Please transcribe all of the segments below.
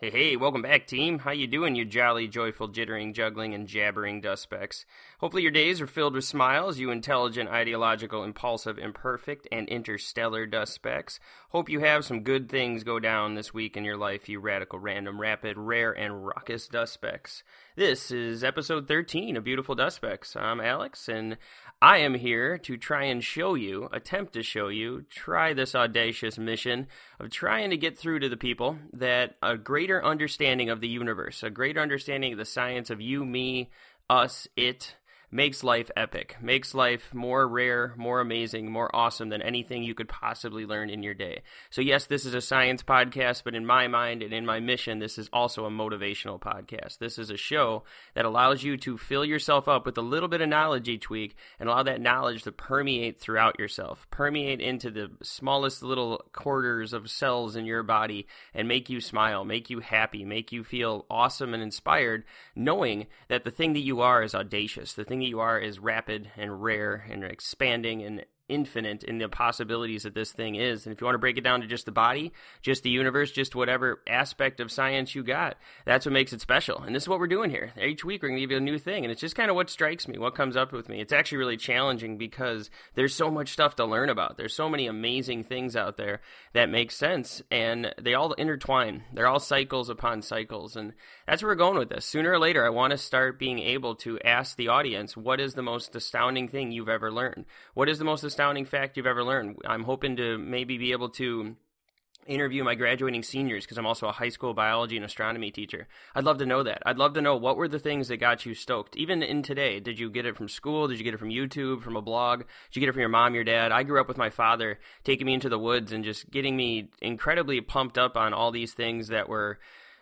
Hey, hey, welcome back, team. How you doing, you jolly, joyful, jittering, juggling, and jabbering dust specks? Hopefully your days are filled with smiles, you intelligent, ideological, impulsive, imperfect, and interstellar dust specks. Hope you have some good things go down this week in your life, you radical, random, rapid, rare, and raucous dust specks. This is episode 13 of Beautiful Dust Specks. I'm Alex, and I am here to try and show you, attempt to show you, try this audacious mission of trying to get through to the people that a greater understanding of the universe, a greater understanding of the science of you, me, us, it, makes life epic, makes life more rare, more amazing, more awesome than anything you could possibly learn in your day. So, yes, this is a science podcast, but in my mind and in my mission, this is also a motivational podcast. This is a show that allows you to fill yourself up with a little bit of knowledge each week and allow that knowledge to permeate throughout yourself, permeate into the smallest little quarters of cells in your body and make you smile, make you happy, make you feel awesome and inspired, knowing that the thing that you are is audacious. The thing that you are is rapid and rare and expanding and infinite in the possibilities that this thing is. And if you want to break it down to just the body, just the universe, just whatever aspect of science you got, that's what makes it special. And this is what we're doing here. Each week we're going to give you a new thing. And it's just kind of what strikes me, what comes up with me. It's actually really challenging because there's so much stuff to learn about. There's so many amazing things out there that make sense and they all intertwine. They're all cycles upon cycles. And that's where we're going with this. Sooner or later, I want to start being able to ask the audience, what is the most astounding thing you've ever learned? What is the most astounding fact you've ever learned. I'm hoping to maybe be able to interview my graduating seniors because I'm also a high school biology and astronomy teacher. I'd love to know that. I'd love to know what were the things that got you stoked. Even in today, did you get it from school? Did you get it from YouTube, from a blog? Did you get it from your mom, your dad? I grew up with my father taking me into the woods and just getting me incredibly pumped up on all these things that were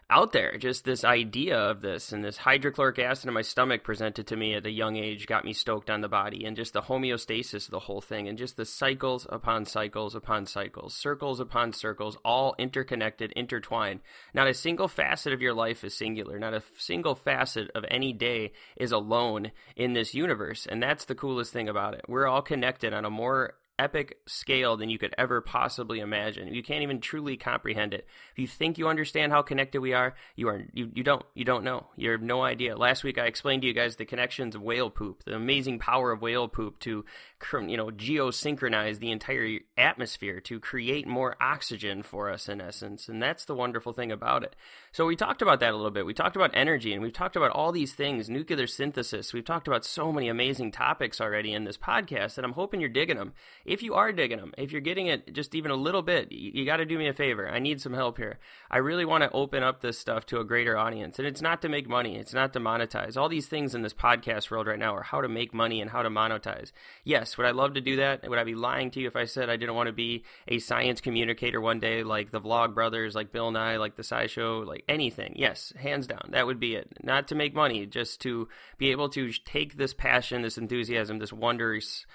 out there. Just this idea of this and this hydrochloric acid in my stomach presented to me at a young age got me stoked on the body and just the homeostasis of the whole thing and just the cycles upon cycles upon cycles, circles upon circles, all interconnected, intertwined. Not a single facet of your life is singular. Not a single facet of any day is alone in this universe. And that's the coolest thing about it. We're all connected on a more epic scale than you could ever possibly imagine. You can't even truly comprehend it. If you think you understand how connected we are, you are you, you don't you don't know. You have no idea. Last week I explained to you guys the connections of whale poop, the amazing power of whale poop to you know geosynchronize the entire atmosphere to create more oxygen for us in essence. And that's the wonderful thing about it. So we talked about that a little bit. We talked about energy and we've talked about all these things, nucleosynthesis. We've talked about so many amazing topics already in this podcast and I'm hoping you're digging them if you are digging them, if you're getting it just even a little bit, you, you got to do me a favor. I need some help here. I really want to open up this stuff to a greater audience. And it's not to make money, it's not to monetize. All these things in this podcast world right now are how to make money and how to monetize. Yes, would I love to do that? Would I be lying to you if I said I didn't want to be a science communicator one day like the Vlog Brothers, like Bill Nye, like the SciShow, like anything? Yes, hands down. That would be it. Not to make money, just to be able to take this passion, this enthusiasm, this wonders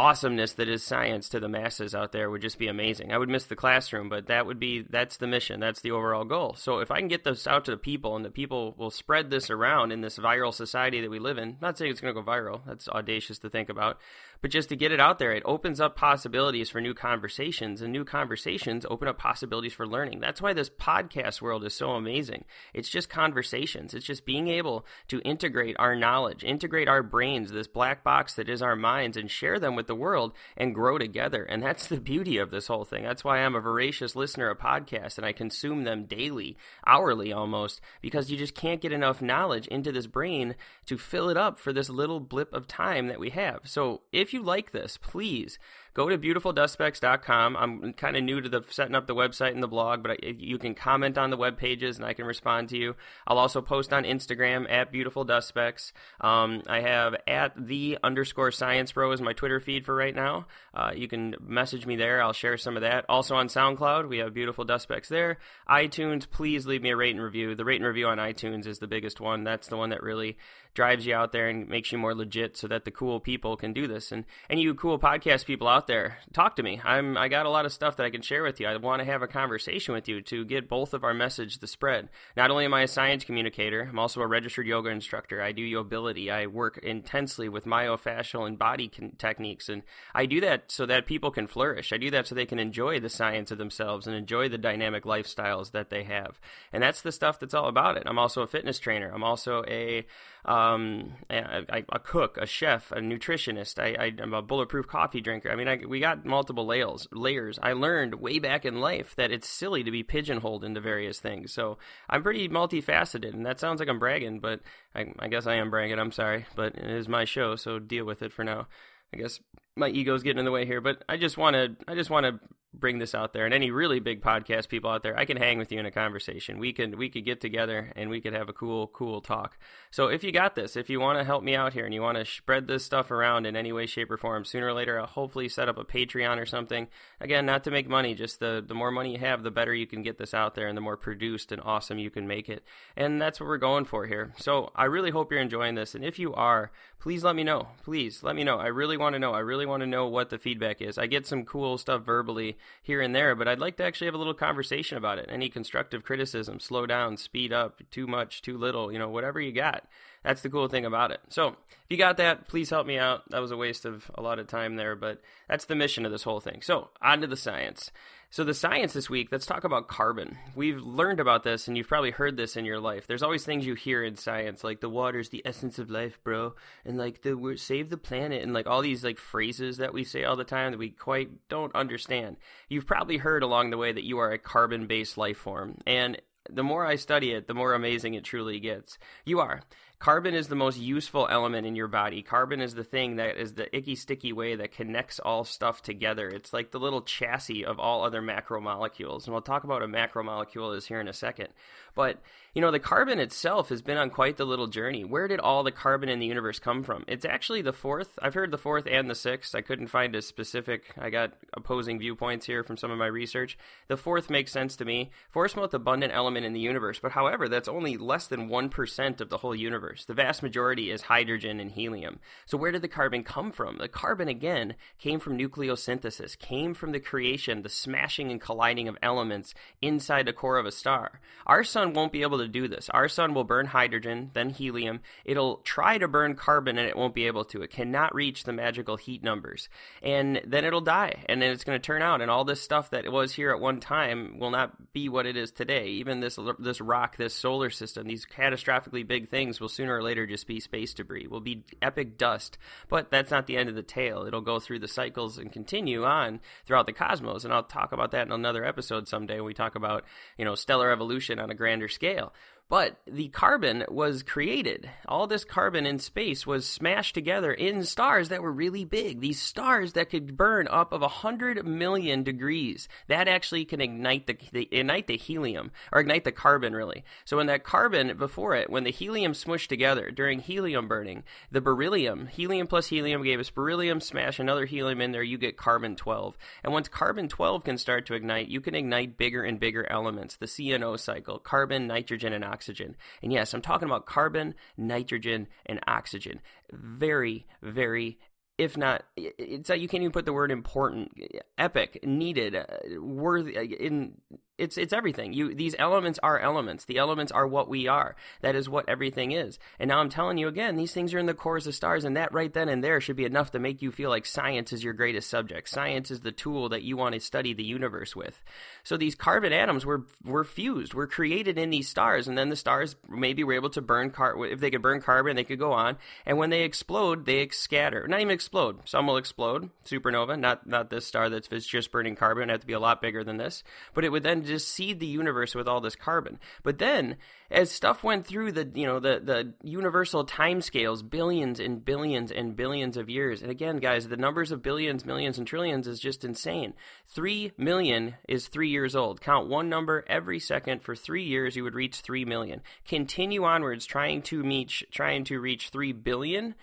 awesomeness that is science to the masses out there would just be amazing. I would miss the classroom, but that would be that's the mission. That's the overall goal. So if I can get this out to the people and the people will spread this around in this viral society that we live in, I'm not saying it's going to go viral. That's audacious to think about but just to get it out there, it opens up possibilities for new conversations, and new conversations open up possibilities for learning. That's why this podcast world is so amazing. It's just conversations, it's just being able to integrate our knowledge, integrate our brains, this black box that is our minds, and share them with the world and grow together. And that's the beauty of this whole thing. That's why I'm a voracious listener of podcasts and I consume them daily, hourly almost, because you just can't get enough knowledge into this brain to fill it up for this little blip of time that we have. So if if you like this, please go to beautifuldustspecs.com. I'm kind of new to the setting up the website and the blog, but I, you can comment on the web pages and I can respond to you. I'll also post on Instagram at beautiful dust specs. Um, I have at the underscore science bro is my Twitter feed for right now. Uh, you can message me there. I'll share some of that. Also on SoundCloud, we have beautiful dust specs there. iTunes, please leave me a rate and review. The rate and review on iTunes is the biggest one. That's the one that really drives you out there and makes you more legit so that the cool people can do this. And, and you cool podcast people out out there, talk to me. I'm I got a lot of stuff that I can share with you. I want to have a conversation with you to get both of our message to spread. Not only am I a science communicator, I'm also a registered yoga instructor. I do yobility. I work intensely with myofascial and body con- techniques, and I do that so that people can flourish. I do that so they can enjoy the science of themselves and enjoy the dynamic lifestyles that they have. And that's the stuff that's all about it. I'm also a fitness trainer. I'm also a um, a, a cook, a chef, a nutritionist. I, I, am a bulletproof coffee drinker. I mean, I, we got multiple layers. Layers. I learned way back in life that it's silly to be pigeonholed into various things. So I'm pretty multifaceted, and that sounds like I'm bragging, but I, I guess I am bragging. I'm sorry, but it is my show, so deal with it for now. I guess my ego's getting in the way here, but I just want to I just want to bring this out there and any really big podcast people out there i can hang with you in a conversation. We can we could get together and we could have a cool cool talk. So if you got this if you want to help me out here and you want to spread this stuff around in any way shape or form sooner or later i'll hopefully set up a patreon or something. Again not to make money just the the more money you have the better you can get this out there and the more produced and awesome you can make it. And that's what we're going for here. So i really hope you're enjoying this and if you are please let me know. Please let me know. I really want to know. I really want to know what the feedback is. I get some cool stuff verbally here and there, but I'd like to actually have a little conversation about it. Any constructive criticism, slow down, speed up, too much, too little, you know, whatever you got. That's the cool thing about it. So, if you got that, please help me out. That was a waste of a lot of time there, but that's the mission of this whole thing. So, on to the science. So, the science this week, let's talk about carbon. We've learned about this, and you've probably heard this in your life. There's always things you hear in science, like the water's the essence of life, bro, and like the save the planet, and like all these like phrases that we say all the time that we quite don't understand. You've probably heard along the way that you are a carbon based life form, and the more I study it, the more amazing it truly gets. You are. Carbon is the most useful element in your body. Carbon is the thing that is the icky sticky way that connects all stuff together. It's like the little chassis of all other macromolecules. And we'll talk about what a macromolecule is here in a second. But, you know, the carbon itself has been on quite the little journey. Where did all the carbon in the universe come from? It's actually the fourth. I've heard the fourth and the sixth. I couldn't find a specific, I got opposing viewpoints here from some of my research. The fourth makes sense to me. Fourth most abundant element in the universe. But however, that's only less than 1% of the whole universe. The vast majority is hydrogen and helium. So where did the carbon come from? The carbon, again, came from nucleosynthesis, came from the creation, the smashing and colliding of elements inside the core of a star. Our sun sun won't be able to do this. Our sun will burn hydrogen, then helium. It'll try to burn carbon and it won't be able to. It cannot reach the magical heat numbers. And then it'll die. And then it's going to turn out. And all this stuff that was here at one time will not be what it is today. Even this, this rock, this solar system, these catastrophically big things will sooner or later just be space debris, will be epic dust. But that's not the end of the tale. It'll go through the cycles and continue on throughout the cosmos. And I'll talk about that in another episode someday when we talk about, you know, stellar evolution on a grander scale. But the carbon was created. All this carbon in space was smashed together in stars that were really big. These stars that could burn up of 100 million degrees. That actually can ignite the, the, ignite the helium or ignite the carbon really. So when that carbon before it, when the helium smushed together during helium burning, the beryllium, helium plus helium gave us beryllium, smash another helium in there, you get carbon 12. And once carbon 12 can start to ignite, you can ignite bigger and bigger elements, the CNO cycle, carbon, nitrogen and oxygen oxygen. And yes, I'm talking about carbon, nitrogen, and oxygen. Very, very if not it's you can't even put the word important epic needed uh, worthy uh, in it's it's everything. You these elements are elements. The elements are what we are. That is what everything is. And now I'm telling you again, these things are in the cores of stars, and that right then and there should be enough to make you feel like science is your greatest subject. Science is the tool that you want to study the universe with. So these carbon atoms were were fused, were created in these stars, and then the stars maybe were able to burn car. If they could burn carbon, they could go on. And when they explode, they scatter. Not even explode. Some will explode. Supernova. Not not this star that's just burning carbon. It'd have to be a lot bigger than this. But it would then just seed the universe with all this carbon. But then, as stuff went through the you know the the universal timescales, billions and billions and billions of years, and again, guys, the numbers of billions, millions, and trillions is just insane. Three million is three years old. Count one number every second for three years, you would reach three million. Continue onwards, trying to reach trying to reach three billion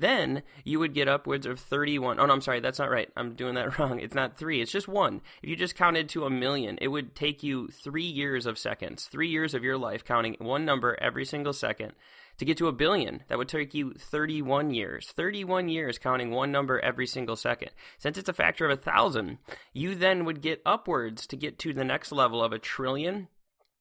then you would get upwards of 31. Oh, no, I'm sorry, that's not right. I'm doing that wrong. It's not three, it's just one. If you just counted to a million, it would take you three years of seconds, three years of your life counting one number every single second. To get to a billion, that would take you 31 years. 31 years counting one number every single second. Since it's a factor of a thousand, you then would get upwards to get to the next level of a trillion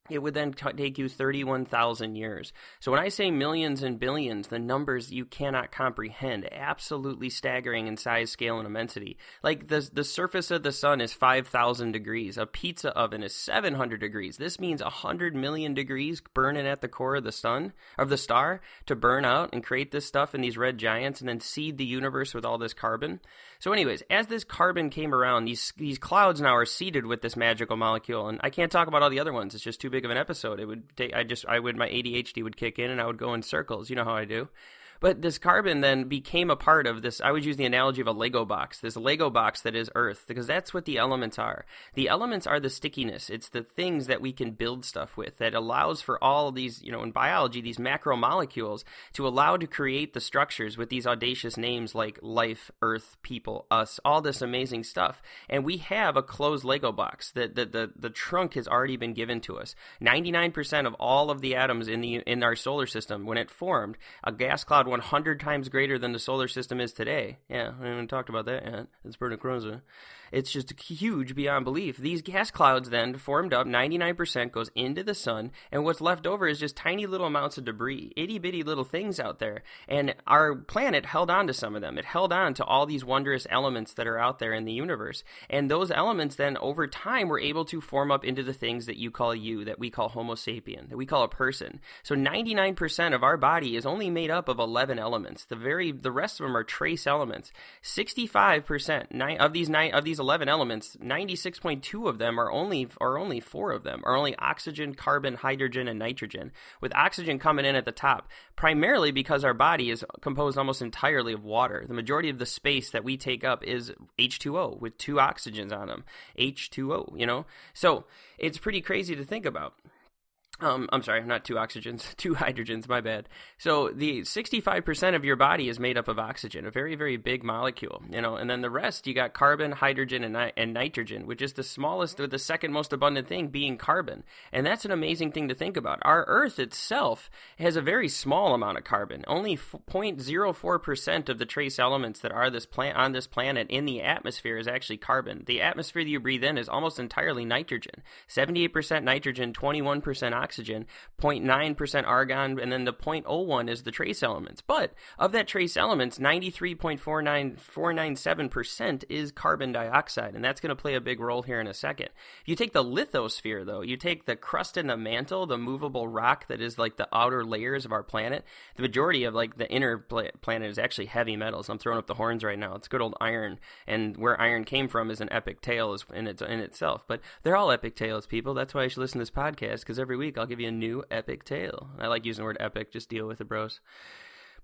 it would then t- take you 31,000 years. So when I say millions and billions, the numbers you cannot comprehend, absolutely staggering in size, scale, and immensity. Like the, the surface of the sun is 5,000 degrees. A pizza oven is 700 degrees. This means 100 million degrees burning at the core of the sun, of the star, to burn out and create this stuff in these red giants and then seed the universe with all this carbon. So anyways, as this carbon came around, these, these clouds now are seeded with this magical molecule. And I can't talk about all the other ones. It's just too big of an episode. It would take, I just, I would, my ADHD would kick in and I would go in circles. You know how I do. But this carbon then became a part of this. I would use the analogy of a Lego box, this Lego box that is Earth, because that's what the elements are. The elements are the stickiness. It's the things that we can build stuff with that allows for all these, you know, in biology, these macromolecules to allow to create the structures with these audacious names like life, Earth, people, us, all this amazing stuff. And we have a closed Lego box that the, the, the trunk has already been given to us. 99% of all of the atoms in the in our solar system, when it formed, a gas cloud 100 times greater than the solar system is today. Yeah, we haven't talked about that yet. It's Bernicroza. It's just huge beyond belief. These gas clouds then formed up, 99% goes into the sun, and what's left over is just tiny little amounts of debris, itty bitty little things out there. And our planet held on to some of them. It held on to all these wondrous elements that are out there in the universe. And those elements then, over time, were able to form up into the things that you call you, that we call Homo sapien, that we call a person. So 99% of our body is only made up of 11 elements. The very, the rest of them are trace elements. 65% of these nine, of these 11 elements, 96.2 of them are only are only four of them are only oxygen, carbon, hydrogen, and nitrogen. With oxygen coming in at the top, primarily because our body is composed almost entirely of water. The majority of the space that we take up is H2O with two oxygens on them. H2O, you know? So it's pretty crazy to think about. Um, I'm sorry, not two oxygens, two hydrogens, my bad. So the 65% of your body is made up of oxygen, a very, very big molecule, you know, and then the rest, you got carbon, hydrogen, and, ni- and nitrogen, which is the smallest or the second most abundant thing being carbon. And that's an amazing thing to think about. Our Earth itself has a very small amount of carbon. Only 0.04% of the trace elements that are this plant on this planet in the atmosphere is actually carbon. The atmosphere that you breathe in is almost entirely nitrogen. 78% nitrogen, 21% oxygen oxygen, 0.9% argon, and then the 0.01 is the trace elements. But of that trace elements, 93.497% is carbon dioxide, and that's going to play a big role here in a second. You take the lithosphere, though, you take the crust and the mantle, the movable rock that is like the outer layers of our planet, the majority of like the inner planet is actually heavy metals. I'm throwing up the horns right now. It's good old iron, and where iron came from is an epic tale in, its, in itself. But they're all epic tales, people. That's why you should listen to this podcast, because every week week, I'll give you a new epic tale. I like using the word epic, just deal with it, bros.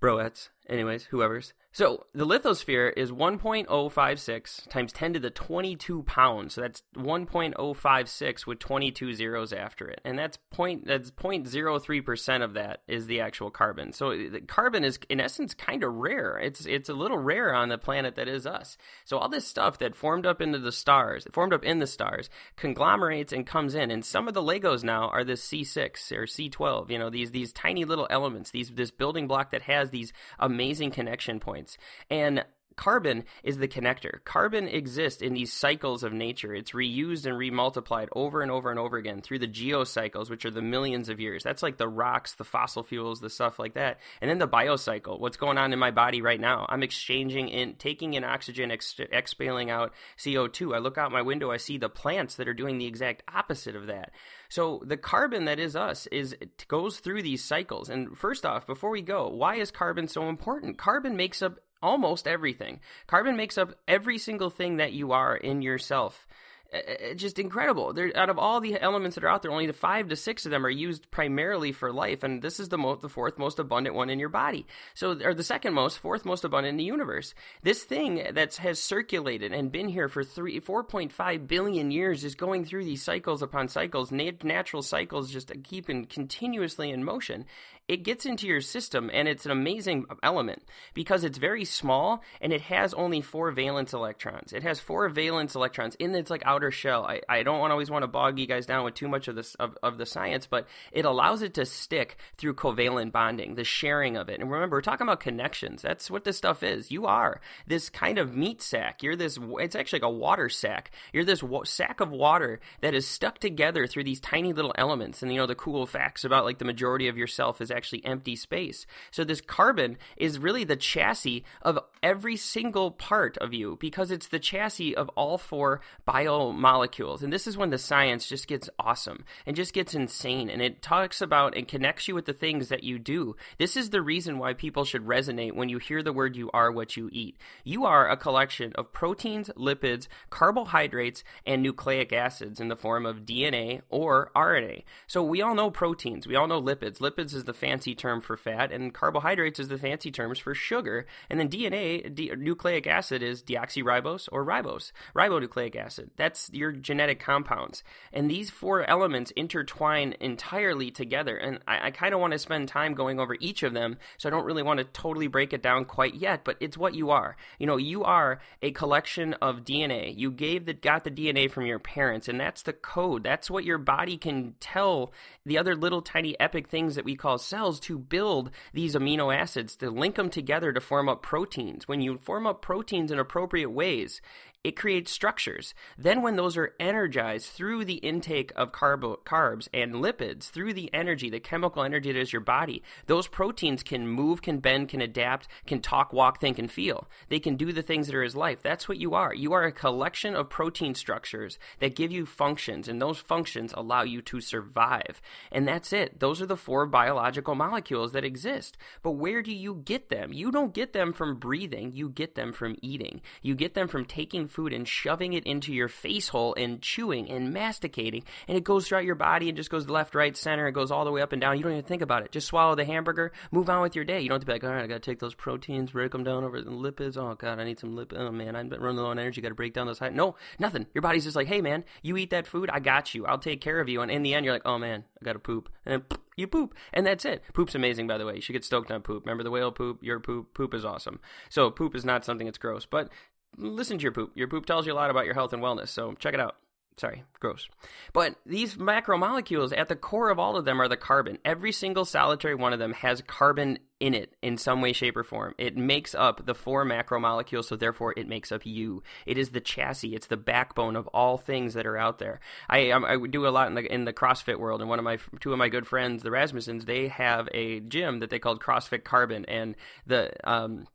Broettes. Anyways, whoever's. So the lithosphere is 1.056 times 10 to the 22 pounds. So that's 1.056 with 22 zeros after it, and that's point that's 0.03 percent of that is the actual carbon. So the carbon is in essence kind of rare. It's it's a little rare on the planet that is us. So all this stuff that formed up into the stars, formed up in the stars, conglomerates and comes in, and some of the Legos now are this C6 or C12. You know these these tiny little elements, these this building block that has these amazing connection points points. And carbon is the connector. Carbon exists in these cycles of nature. It's reused and remultiplied over and over and over again through the geocycles, which are the millions of years. That's like the rocks, the fossil fuels, the stuff like that. And then the biocycle. What's going on in my body right now? I'm exchanging in, taking in oxygen, ex- exhaling out CO2. I look out my window, I see the plants that are doing the exact opposite of that. So the carbon that is us is goes through these cycles. And first off, before we go, why is carbon so important? Carbon makes up almost everything. Carbon makes up every single thing that you are in yourself. Uh, just incredible. They're, out of all the elements that are out there, only the five to six of them are used primarily for life, and this is the the fourth most abundant one in your body. So, or the second most, fourth most abundant in the universe. This thing that has circulated and been here for three, four point five billion years is going through these cycles upon cycles, nat- natural cycles, just keeping continuously in motion it gets into your system and it's an amazing element because it's very small and it has only four valence electrons. It has four valence electrons in its like outer shell. I, I don't always want to bog you guys down with too much of this of, of the science, but it allows it to stick through covalent bonding, the sharing of it. And remember, we're talking about connections. That's what this stuff is. You are this kind of meat sack. You're this. It's actually like a water sack. You're this wa- sack of water that is stuck together through these tiny little elements. And you know the cool facts about like the majority of yourself is actually empty space. So this carbon is really the chassis of every single part of you because it's the chassis of all four biomolecules. And this is when the science just gets awesome and just gets insane. And it talks about and connects you with the things that you do. This is the reason why people should resonate when you hear the word you are what you eat. You are a collection of proteins, lipids, carbohydrates, and nucleic acids in the form of DNA or RNA. So we all know proteins. We all know lipids. Lipids is the fancy term for fat, and carbohydrates is the fancy terms for sugar. And then DNA, de- nucleic acid, is deoxyribose or ribose, ribonucleic acid. That's your genetic compounds. And these four elements intertwine entirely together. And I, I kind of want to spend time going over each of them, so I don't really want to totally break it down quite yet, but it's what you are. You know, you are a collection of DNA. You gave the got the DNA from your parents, and that's the code. That's what your body can tell the other little tiny epic things that we call cells to build these amino acids, to link them together to form up proteins. When you form up proteins in appropriate ways, it creates structures. Then, when those are energized through the intake of carb- carbs and lipids, through the energy, the chemical energy that is your body, those proteins can move, can bend, can adapt, can talk, walk, think, and feel. They can do the things that are as life. That's what you are. You are a collection of protein structures that give you functions, and those functions allow you to survive. And that's it. Those are the four biological molecules that exist. But where do you get them? You don't get them from breathing, you get them from eating. You get them from taking food and shoving it into your face hole and chewing and masticating, and it goes throughout your body and just goes left, right, center. It goes all the way up and down. You don't even think about it. Just swallow the hamburger, move on with your day. You don't have to be like, all right, I got to take those proteins, break them down over the lipids. Oh god, I need some lipid. Oh man, been running low on energy. Got to break down those high. No, nothing. Your body's just like, hey man, you eat that food, I got you. I'll take care of you. And in the end, you're like, oh man, I got to poop, and then you poop, and that's it. Poop's amazing, by the way. You should get stoked on poop. Remember the whale poop? Your poop. Poop is awesome. So poop is not something that's gross, but listen to your poop. Your poop tells you a lot about your health and wellness, so check it out. Sorry, gross. But these macromolecules, at the core of all of them, are the carbon. Every single solitary one of them has carbon in it in some way, shape, or form. It makes up the four macromolecules, so therefore it makes up you. It is the chassis. It's the backbone of all things that are out there. I I do a lot in the in the CrossFit world, and one of my two of my good friends, the Rasmussens, they have a gym that they called CrossFit Carbon, and the um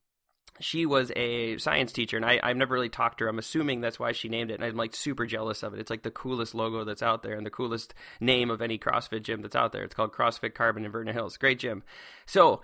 she was a science teacher and I, I've never really talked to her. I'm assuming that's why she named it. And I'm like super jealous of it. It's like the coolest logo that's out there and the coolest name of any CrossFit gym that's out there. It's called CrossFit Carbon in Vernon Hills. Great gym. So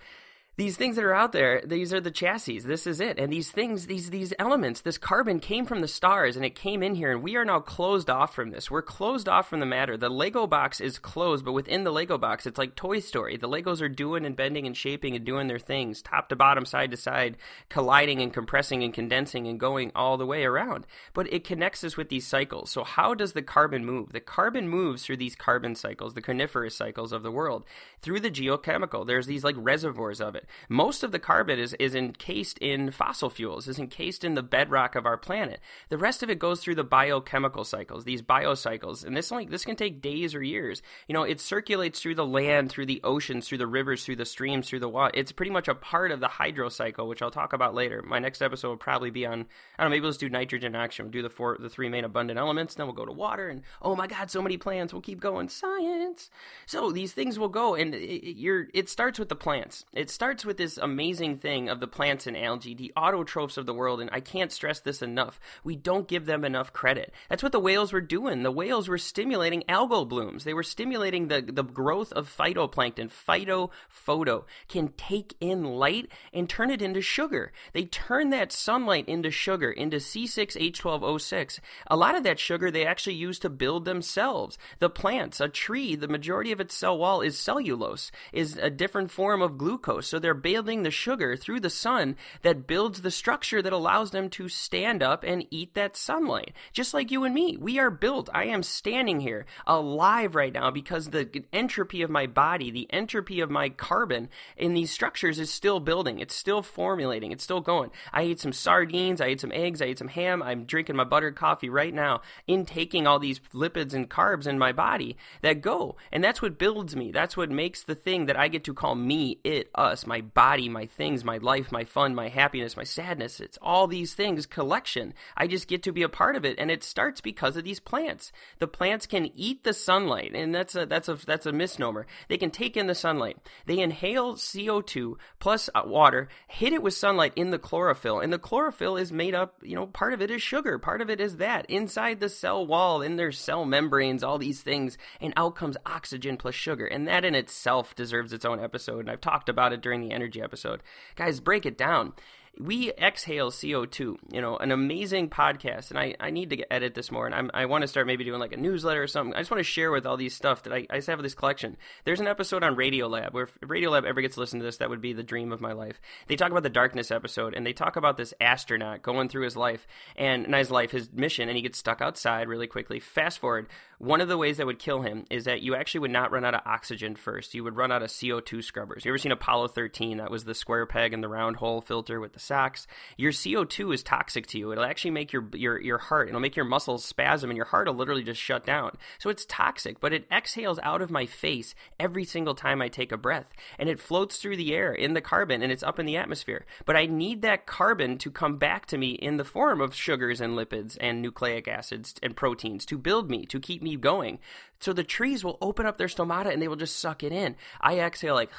these things that are out there these are the chassis this is it. And these things these these elements this carbon came from the stars and it came in here and we are now closed off from this. We're closed off from the matter. The lego box is closed but within the lego box it's like toy story. The legos are doing and bending and shaping and doing their things top to bottom side to side colliding and compressing and condensing and going all the way around. But it connects us with these cycles. So how does the carbon move? The carbon moves through these carbon cycles the coniferous cycles of the world through the geochemical. There's these like reservoirs of it most of the carbon is, is encased in fossil fuels, is encased in the bedrock of our planet. The rest of it goes through the biochemical cycles, these biocycles, and this only this can take days or years. You know, it circulates through the land, through the oceans, through the rivers, through the streams, through the water. It's pretty much a part of the hydrocycle, which I'll talk about later. My next episode will probably be on I don't know, maybe let's do nitrogen action. We'll do the four the three main abundant elements, then we'll go to water and oh my god, so many plants. We'll keep going. Science. So these things will go and it, it, you're it starts with the plants. It starts starts with this amazing thing of the plants and algae, the autotrophs of the world, and I can't stress this enough. We don't give them enough credit. That's what the whales were doing. The whales were stimulating algal blooms. They were stimulating the, the growth of phytoplankton. Phytophoto can take in light and turn it into sugar. They turn that sunlight into sugar, into C6H12O6. A lot of that sugar they actually use to build themselves. The plants, a tree, the majority of its cell wall is cellulose, is a different form of glucose. So they're building the sugar through the sun that builds the structure that allows them to stand up and eat that sunlight. Just like you and me, we are built. I am standing here alive right now because the entropy of my body, the entropy of my carbon in these structures is still building. It's still formulating. It's still going. I ate some sardines. I ate some eggs. I ate some ham. I'm drinking my buttered coffee right now, intaking all these lipids and carbs in my body that go. And that's what builds me. That's what makes the thing that I get to call me, it, us, my body, my things, my life, my fun, my happiness, my sadness. It's all these things collection. I just get to be a part of it. And it starts because of these plants. The plants can eat the sunlight. And that's a, that's a, that's a misnomer. They can take in the sunlight. They inhale CO2 plus uh, water, hit it with sunlight in the chlorophyll. And the chlorophyll is made up, you know, part of it is sugar. Part of it is that inside the cell wall, in their cell membranes, all these things. And out comes oxygen plus sugar. And that in itself deserves its own episode. And I've talked about it during the energy episode. Guys, break it down we exhale CO2, you know, an amazing podcast. And I, I need to edit this more. And I'm, i want to start maybe doing like a newsletter or something. I just want to share with all these stuff that I, I just have this collection. There's an episode on Radiolab where if Radiolab ever gets to listen to this, that would be the dream of my life. They talk about the darkness episode and they talk about this astronaut going through his life and not his life, his mission, and he gets stuck outside really quickly. Fast forward, one of the ways that would kill him is that you actually would not run out of oxygen first. You would run out of CO2 scrubbers. You ever seen Apollo 13? That was the square peg and the round hole filter with the socks. Your CO2 is toxic to you. It'll actually make your your your heart, it'll make your muscles spasm and your heart will literally just shut down. So it's toxic, but it exhales out of my face every single time I take a breath. And it floats through the air in the carbon and it's up in the atmosphere. But I need that carbon to come back to me in the form of sugars and lipids and nucleic acids and proteins to build me, to keep me me going. So the trees will open up their stomata and they will just suck it in. I exhale like,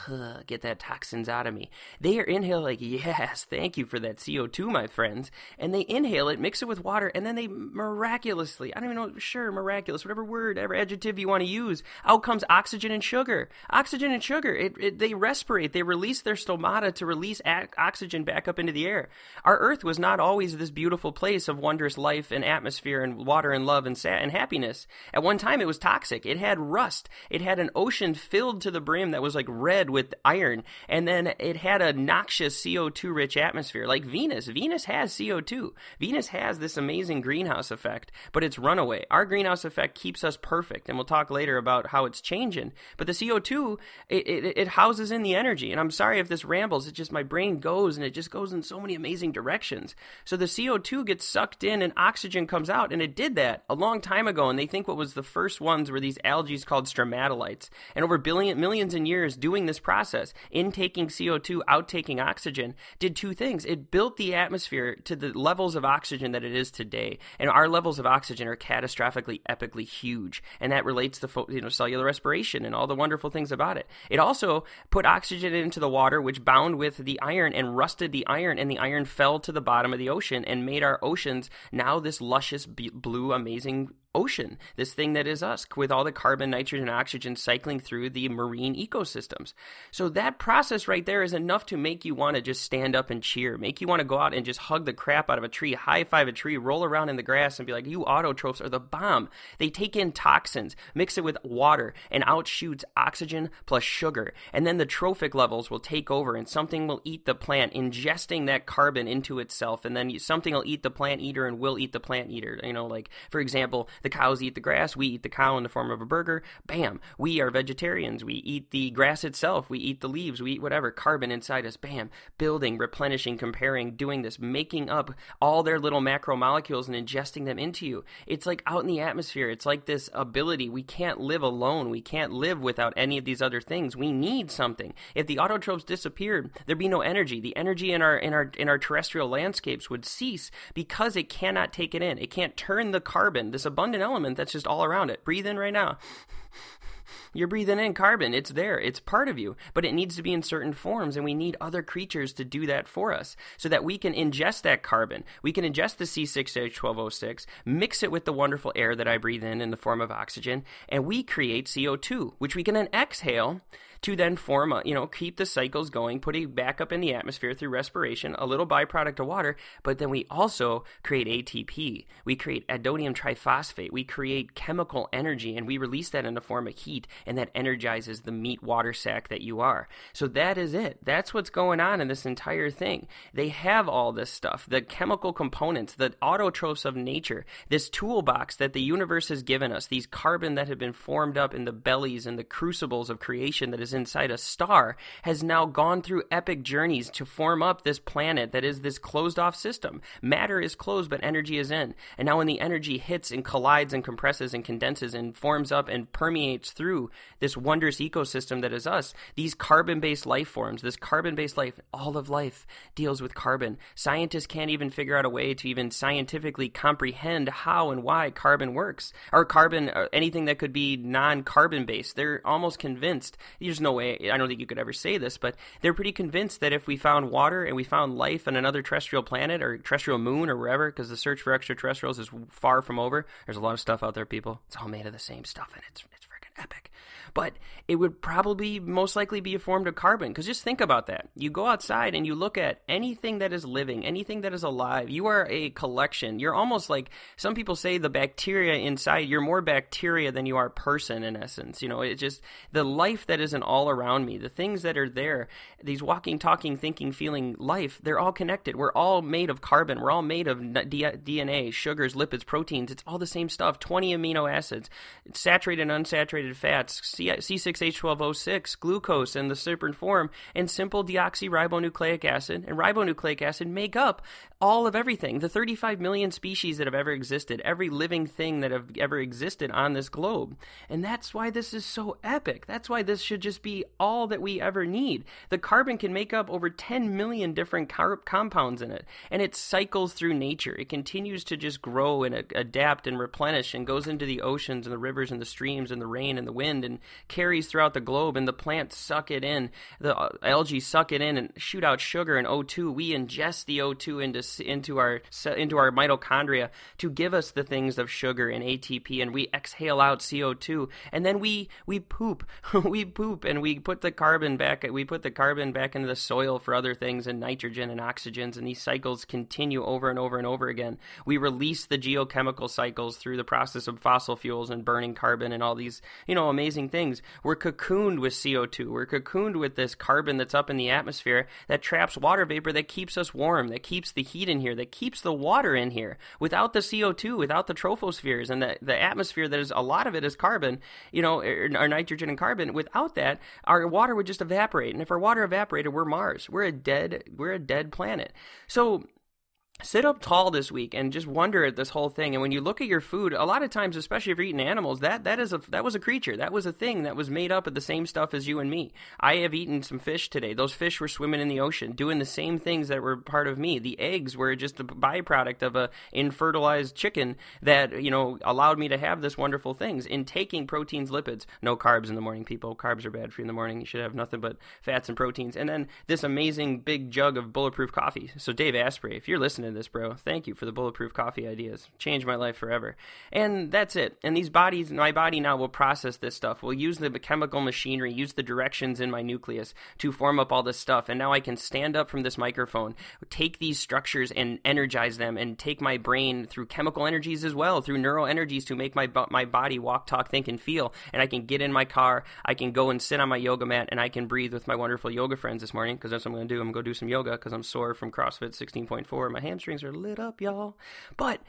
get that toxins out of me. They are inhale like, yes, thank you for that CO2, my friends. And they inhale it, mix it with water, and then they miraculously, I don't even know, sure, miraculous, whatever word, whatever adjective you want to use, out comes oxygen and sugar. Oxygen and sugar, it, it, they respirate, they release their stomata to release oxygen back up into the air. Our earth was not always this beautiful place of wondrous life and atmosphere and water and love and, sa- and happiness. At one time, it was toxic toxic. It had rust. It had an ocean filled to the brim that was like red with iron. And then it had a noxious CO2 rich atmosphere like Venus. Venus has CO2. Venus has this amazing greenhouse effect, but it's runaway. Our greenhouse effect keeps us perfect. And we'll talk later about how it's changing. But the CO2, it, it, it houses in the energy. And I'm sorry if this rambles. It just, my brain goes and it just goes in so many amazing directions. So the CO2 gets sucked in and oxygen comes out. And it did that a long time ago. And they think what was the first ones were these algae called stromatolites. And over billion, millions of years doing this process, intaking CO2, outtaking oxygen, did two things. It built the atmosphere to the levels of oxygen that it is today. And our levels of oxygen are catastrophically, epically huge. And that relates to you know, cellular respiration and all the wonderful things about it. It also put oxygen into the water, which bound with the iron and rusted the iron, and the iron fell to the bottom of the ocean and made our oceans now this luscious blue, amazing ocean, this thing that is us, with all the carbon, nitrogen, oxygen cycling through the marine ecosystems. So that process right there is enough to make you want to just stand up and cheer, make you want to go out and just hug the crap out of a tree, high five a tree, roll around in the grass, and be like, "You autotrophs are the bomb." They take in toxins, mix it with water, and out shoots oxygen plus sugar, and then the trophic levels will take over, and something will eat the plant, ingesting that carbon into itself, and then something will eat the plant eater and will eat the plant eater. You know, like for example, the cows eat the grass, we eat the cow in the form of a burger. Bam. We are vegetarians. We eat the grass itself. We eat the leaves. We eat whatever. Carbon inside us. Bam. Building, replenishing, comparing, doing this, making up all their little macromolecules and ingesting them into you. It's like out in the atmosphere. It's like this ability. We can't live alone. We can't live without any of these other things. We need something. If the autotrophs disappeared, there'd be no energy. The energy in our in our in our terrestrial landscapes would cease because it cannot take it in. It can't turn the carbon, this abundant element that's just all around it. Breathe in right now. You're breathing in carbon. It's there. It's part of you, but it needs to be in certain forms, and we need other creatures to do that for us so that we can ingest that carbon. We can ingest the C6H12O6, mix it with the wonderful air that I breathe in in the form of oxygen, and we create CO2, which we can then exhale to then form a, you know, keep the cycles going, putting back up in the atmosphere through respiration, a little byproduct of water, but then we also create ATP. We create ammonium triphosphate. We create chemical energy and we release that in the form of heat and that energizes the meat water sac that you are. So that is it. That's what's going on in this entire thing. They have all this stuff, the chemical components, the autotrophs of nature, this toolbox that the universe has given us, these carbon that have been formed up in the bellies and the crucibles of creation that is inside a star has now gone through epic journeys to form up this planet that is this closed off system. Matter is closed, but energy is in. And now when the energy hits and collides and compresses and condenses and forms up and permeates through this wondrous ecosystem that is us, these carbon based life forms, this carbon based life, all of life deals with carbon. Scientists can't even figure out a way to even scientifically comprehend how and why carbon works, or carbon, or anything that could be non carbon based. They're almost convinced. There's no way, I don't think you could ever say this, but they're pretty convinced that if we found water and we found life on another terrestrial planet or terrestrial moon or wherever, because the search for extraterrestrials is far from over, there's a lot of stuff out there, people. It's all made of the same stuff, and it's, it's epic but it would probably most likely be a form of carbon. Because just think about that. You go outside and you look at anything that is living, anything that is alive. You are a collection. You're almost like some people say the bacteria inside. You're more bacteria than you are person in essence. You know, it's just the life that isn't all around me, the things that are there, these walking, talking, thinking, feeling life, they're all connected. We're all made of carbon. We're all made of DNA, sugars, lipids, proteins. It's all the same stuff 20 amino acids, saturated and unsaturated fats, C6H12O6, glucose in the super form, and simple deoxyribonucleic acid and ribonucleic acid make up all of everything. The 35 million species that have ever existed, every living thing that have ever existed on this globe. And that's why this is so epic. That's why this should just be all that we ever need. The carbon can make up over 10 million different car- compounds in it, and it cycles through nature. It continues to just grow and adapt and replenish and goes into the oceans and the rivers and the streams and the rain and the wind and carries throughout the globe. And the plants suck it in. The uh, algae suck it in and shoot out sugar and O2. We ingest the O2 into into our into our mitochondria to give us the things of sugar and ATP, and we exhale out CO2, and then we we poop, we poop, and we put the carbon back. We put the carbon back into the soil for other things, and nitrogen and oxygens, and these cycles continue over and over and over again. We release the geochemical cycles through the process of fossil fuels and burning carbon and all these you know amazing things. We're cocooned with CO2. We're cocooned with this carbon that's up in the atmosphere that traps water vapor that keeps us warm, that keeps the heat in here that keeps the water in here. Without the CO2, without the tropospheres and the, the atmosphere that is a lot of it is carbon, you know, er, er, or, or nitrogen and carbon, without that, our water would just evaporate. And if our water evaporated, we're Mars. We're a dead we're a dead planet. So sit up tall this week and just wonder at this whole thing. And when you look at your food, a lot of times, especially if you're eating animals, that that is a that was a creature, that was a thing that was made up of the same stuff as you and me. I have eaten some fish today. Those fish were swimming in the ocean, doing the same things that were part of me. The eggs were just a byproduct of a infertilized chicken that you know allowed me to have this wonderful things in taking proteins, lipids, no carbs in the morning. People, carbs are bad for you in the morning. You should have nothing but fats and proteins, and then this amazing big jug of bulletproof coffee. So Dave Asprey, if you're listening this, bro. Thank you for the bulletproof coffee ideas. Changed my life forever. And that's it. And these bodies, my body now will process this stuff. Will use the chemical machinery, use the directions in my nucleus to form up all this stuff. And now I can stand up from this microphone, take these structures and energize them, and take my brain through chemical energies as well, through neural energies to make my my body walk, talk, think, and feel. And I can get in my car. I can go and sit on my yoga mat, and I can breathe with my wonderful yoga friends this morning because that's what I'm going to do. I'm going to go do some yoga because I'm sore from CrossFit 16.4. My hamstrings are lit up, y'all. But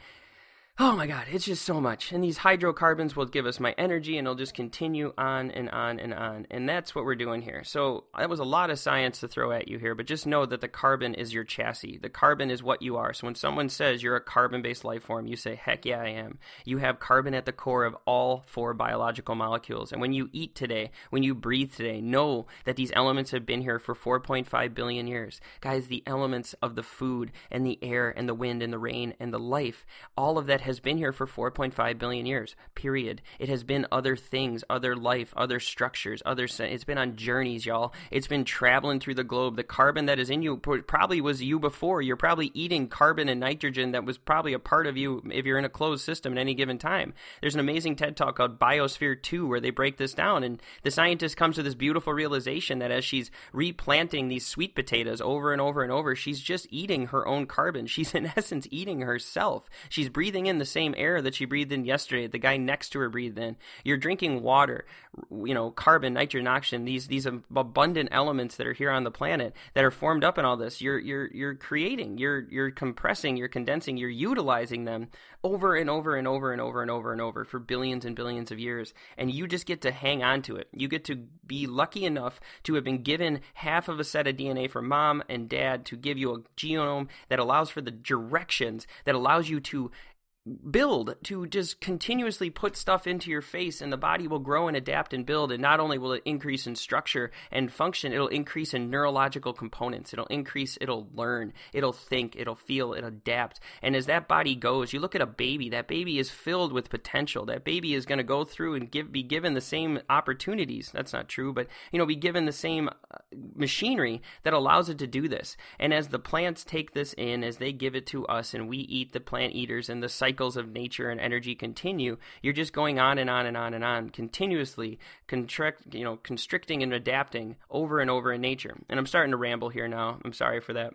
Oh my god, it's just so much. And these hydrocarbons will give us my energy and it'll just continue on and on and on. And that's what we're doing here. So, that was a lot of science to throw at you here, but just know that the carbon is your chassis. The carbon is what you are. So, when someone says you're a carbon based life form, you say, heck yeah, I am. You have carbon at the core of all four biological molecules. And when you eat today, when you breathe today, know that these elements have been here for 4.5 billion years. Guys, the elements of the food and the air and the wind and the rain and the life, all of that has been here for 4.5 billion years. Period. It has been other things, other life, other structures, other. It's been on journeys, y'all. It's been traveling through the globe. The carbon that is in you probably was you before. You're probably eating carbon and nitrogen that was probably a part of you if you're in a closed system at any given time. There's an amazing TED talk called Biosphere 2 where they break this down, and the scientist comes to this beautiful realization that as she's replanting these sweet potatoes over and over and over, she's just eating her own carbon. She's in essence eating herself. She's breathing in the same air that she breathed in yesterday. The guy next to her breathed in. You're drinking water, you know, carbon, nitrogen, oxygen. These these abundant elements that are here on the planet that are formed up in all this. You're you're you're creating. You're you're compressing. You're condensing. You're utilizing them over and over and over and over and over and over for billions and billions of years. And you just get to hang on to it. You get to be lucky enough to have been given half of a set of DNA from mom and dad to give you a genome that allows for the directions that allows you to build to just continuously put stuff into your face and the body will grow and adapt and build and not only will it increase in structure and function it'll increase in neurological components. It'll increase it'll learn it'll think it'll feel it'll adapt. And as that body goes you look at a baby that baby is filled with potential. That baby is going to go through and give be given the same opportunities. That's not true but you know be given the same uh, machinery that allows it to do this and as the plants take this in as they give it to us and we eat the plant eaters and the cycles of nature and energy continue, you're just going on and on and on and on, continuously contract, you know, constricting and adapting over and over in nature. And I'm starting to ramble here now. I'm sorry for that.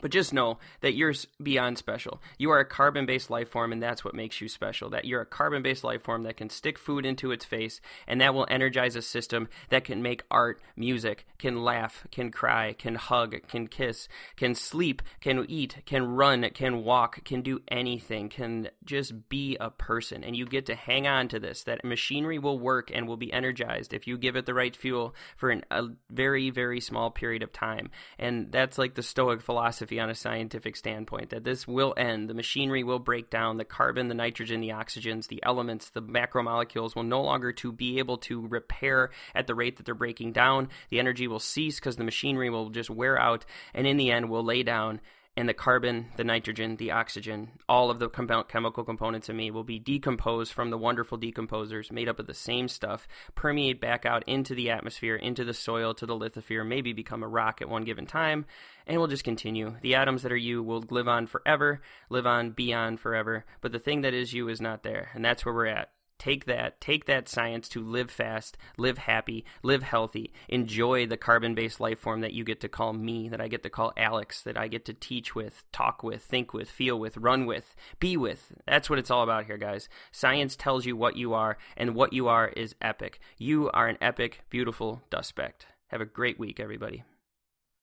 But just know that you're beyond special. You are a carbon based life form, and that's what makes you special. That you're a carbon based life form that can stick food into its face, and that will energize a system that can make art, music, can laugh, can cry, can hug, can kiss, can sleep, can eat, can run, can walk, can do anything, can just be a person. And you get to hang on to this. That machinery will work and will be energized if you give it the right fuel for an, a very, very small period of time. And that's like the Stoic philosophy philosophy on a scientific standpoint that this will end. The machinery will break down. The carbon, the nitrogen, the oxygens, the elements, the macromolecules will no longer to be able to repair at the rate that they're breaking down. The energy will cease because the machinery will just wear out, and in the end, will lay down and the carbon, the nitrogen, the oxygen, all of the com- chemical components in me will be decomposed from the wonderful decomposers made up of the same stuff, permeate back out into the atmosphere, into the soil, to the lithosphere, maybe become a rock at one given time, and we'll just continue. The atoms that are you will live on forever, live on beyond forever, but the thing that is you is not there, and that's where we're at. Take that, take that science to live fast, live happy, live healthy, enjoy the carbon based life form that you get to call me, that I get to call Alex, that I get to teach with, talk with, think with, feel with, run with, be with. That's what it's all about here, guys. Science tells you what you are, and what you are is epic. You are an epic, beautiful dust speck. Have a great week, everybody.